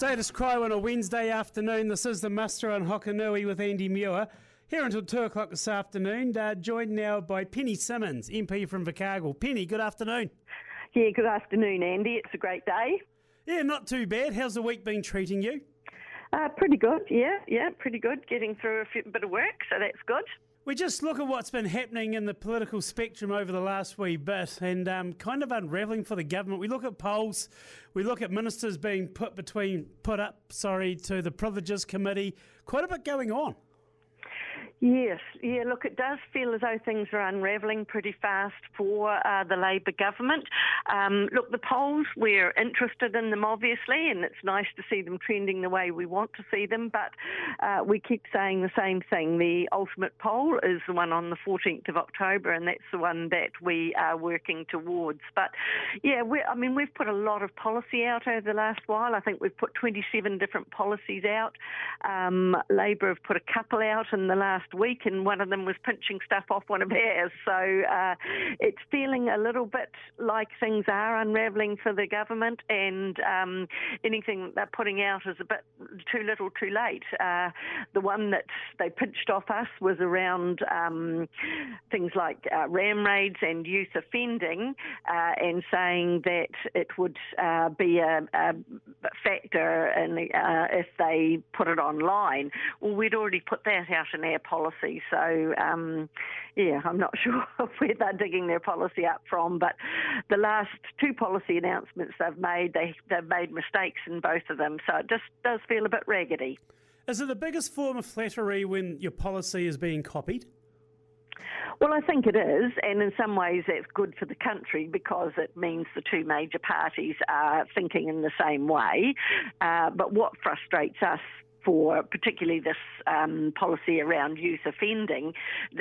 Status quo on a Wednesday afternoon. This is the muster on Hokonui with Andy Muir. Here until 2 o'clock this afternoon, uh, joined now by Penny Simmonds, MP from Invercargill. Penny, good afternoon. Yeah, good afternoon, Andy. It's a great day. Yeah, not too bad. How's the week been treating you? Uh, pretty good, yeah, yeah, pretty good. Getting through a bit of work, so that's good. We just look at what's been happening in the political spectrum over the last wee bit and um, kind of unravelling for the government. We look at polls, we look at ministers being put between, put up, sorry, to the Privileges Committee. Quite a bit going on. Yes, yeah, look, it does feel as though things are unravelling pretty fast for uh, the Labor government. Um, look, the polls, we're interested in them obviously, and it's nice to see them trending the way we want to see them, but uh, we keep saying the same thing. The ultimate poll is the one on the 14th of October, and that's the one that we are working towards. But yeah, I mean, we've put a lot of policy out over the last while. I think we've put 27 different policies out. Um, Labor have put a couple out in the last last week, and one of them was pinching stuff off one of ours. So uh, it's feeling a little bit like things are unravelling for the government, and um, anything they're putting out is a bit too little, too late. Uh, the one that they pinched off us was around um, things like uh, ram raids and youth offending, uh, and saying that it would uh, be a, a factor in, uh, if they put it online. Well, we'd already put that out in our policy policy. So, um, yeah, I'm not sure where they're digging their policy up from, but the last two policy announcements they've made, they, they've made mistakes in both of them. So it just does feel a bit raggedy. Is it the biggest form of flattery when your policy is being copied? Well, I think it is, and in some ways that's good for the country because it means the two major parties are thinking in the same way. Uh, but what frustrates us for particularly this um, policy around youth offending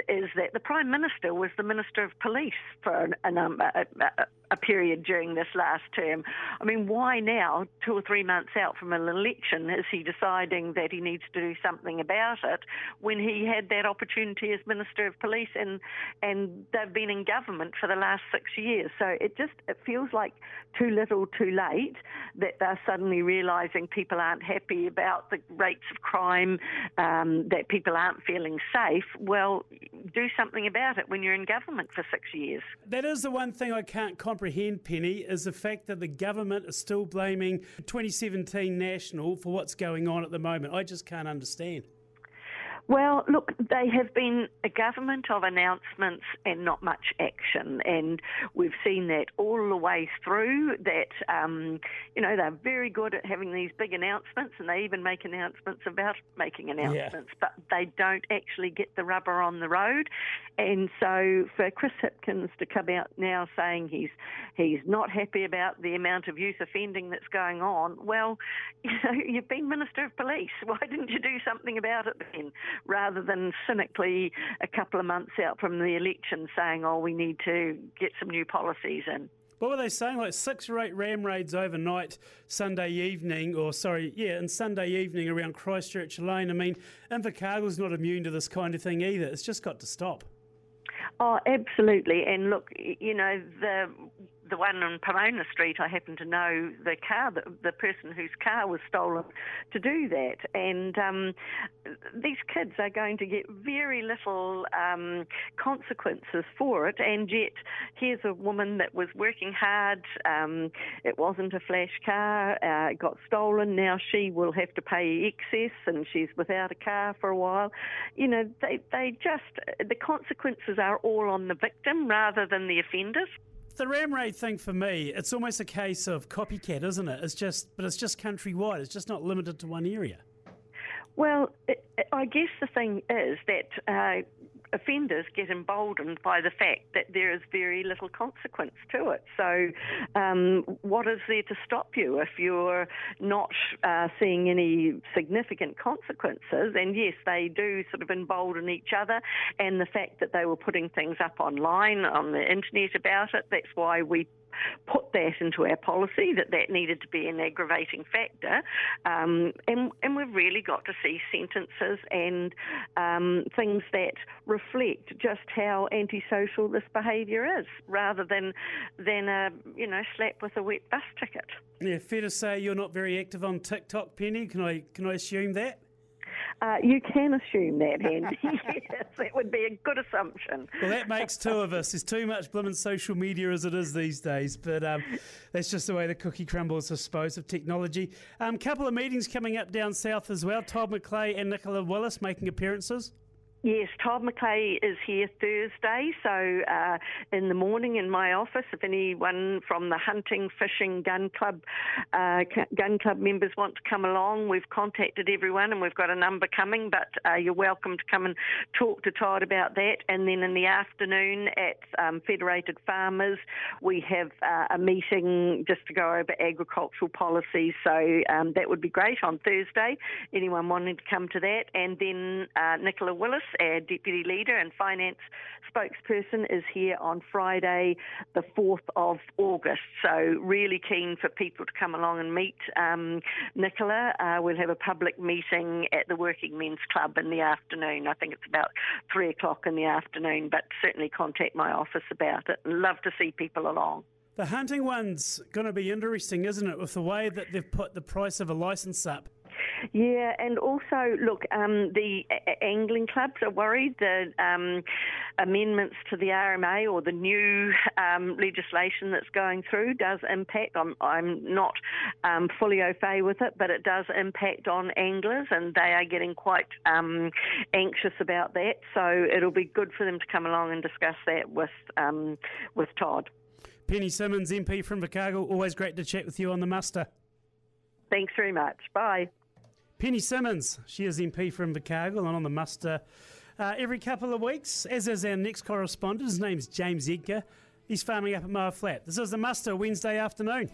is that the Prime Minister was the Minister of Police for a, a, a period during this last term. I mean, why now, two or three months out from an election, is he deciding that he needs to do something about it when he had that opportunity as Minister of Police and and they've been in government for the last six years? So it just it feels like too little, too late that they're suddenly realising people aren't happy about the rates of crime, um, that people aren't feeling safe. Well, do something about it when you're in government for six years. That is the one thing I can't comprehend Penny, is the fact that the government is still blaming 2017 National for what's going on at the moment. I just can't understand. Well, look, they have been a government of announcements and not much action, and we've seen that all the way through. That um, you know they're very good at having these big announcements, and they even make announcements about making announcements, yeah. but they don't actually get the rubber on the road. And so, for Chris Hipkins to come out now saying he's he's not happy about the amount of youth offending that's going on, well, you know, you've been Minister of Police. Why didn't you do something about it then? Rather than cynically a couple of months out from the election saying, oh, we need to get some new policies in. What were they saying? Like six or eight ram raids overnight, Sunday evening, or sorry, yeah, and Sunday evening around Christchurch Lane. I mean, Invercargill's not immune to this kind of thing either. It's just got to stop. Oh, absolutely. And look, you know, the the one on Pomona Street, I happen to know the car, the, the person whose car was stolen to do that. And um, these kids are going to get very little um, consequences for it. And yet, here's a woman that was working hard. Um, it wasn't a flash car, uh, got stolen. Now she will have to pay excess and she's without a car for a while. You know, they, they just, the consequences are all on the victim rather than the offenders the ram raid thing for me, it's almost a case of copycat, isn't it? It's just, but it's just countrywide. It's just not limited to one area. Well, it, I guess the thing is that uh, offenders get emboldened by the fact that there is very little consequence to it. So, um, what is there to stop you if you're not uh, seeing any significant consequences? And yes, they do sort of embolden each other, and the fact that they were putting things up online on the internet about it, that's why we put that into our policy that that needed to be an aggravating factor, um, and and we've really got to see sentences and um, things that reflect just how antisocial this behaviour is, rather than than a you know slap with a wet bus ticket. Yeah, fair to say you're not very active on TikTok, Penny. Can I can I assume that? Uh, you can assume that, Andy. yes, that would be a good assumption. Well, that makes two of us. There's too much blooming social media as it is these days, but um, that's just the way the cookie crumbles, I suppose, of technology. A um, couple of meetings coming up down south as well. Todd McClay and Nicola Willis making appearances. Yes, Todd McClay is here Thursday, so uh, in the morning in my office, if anyone from the hunting, fishing, gun club, uh, gun club members want to come along, we've contacted everyone and we've got a number coming. But uh, you're welcome to come and talk to Todd about that. And then in the afternoon at um, Federated Farmers, we have uh, a meeting just to go over agricultural policies. So um, that would be great on Thursday. Anyone wanting to come to that, and then uh, Nicola Willis our Deputy Leader and Finance spokesperson, is here on Friday, the 4th of August. So, really keen for people to come along and meet um, Nicola. Uh, we'll have a public meeting at the Working Men's Club in the afternoon. I think it's about 3 o'clock in the afternoon, but certainly contact my office about it. Love to see people along. The hunting one's going to be interesting, isn't it, with the way that they've put the price of a licence up? Yeah, and also, look, um, the a- angling clubs are worried that um, amendments to the RMA or the new um, legislation that's going through does impact. I'm, I'm not um, fully au fait with it, but it does impact on anglers, and they are getting quite um, anxious about that. So it'll be good for them to come along and discuss that with um, with Todd. Penny Simmonds, MP from Invercargill, always great to chat with you on the muster. Thanks very much. Bye. Penny Simmonds, she is MP from Invercargill and on the muster uh, every couple of weeks, as is our next correspondent. His name's James Edgar. He's farming up at Moa Flat. This is the muster Wednesday afternoon.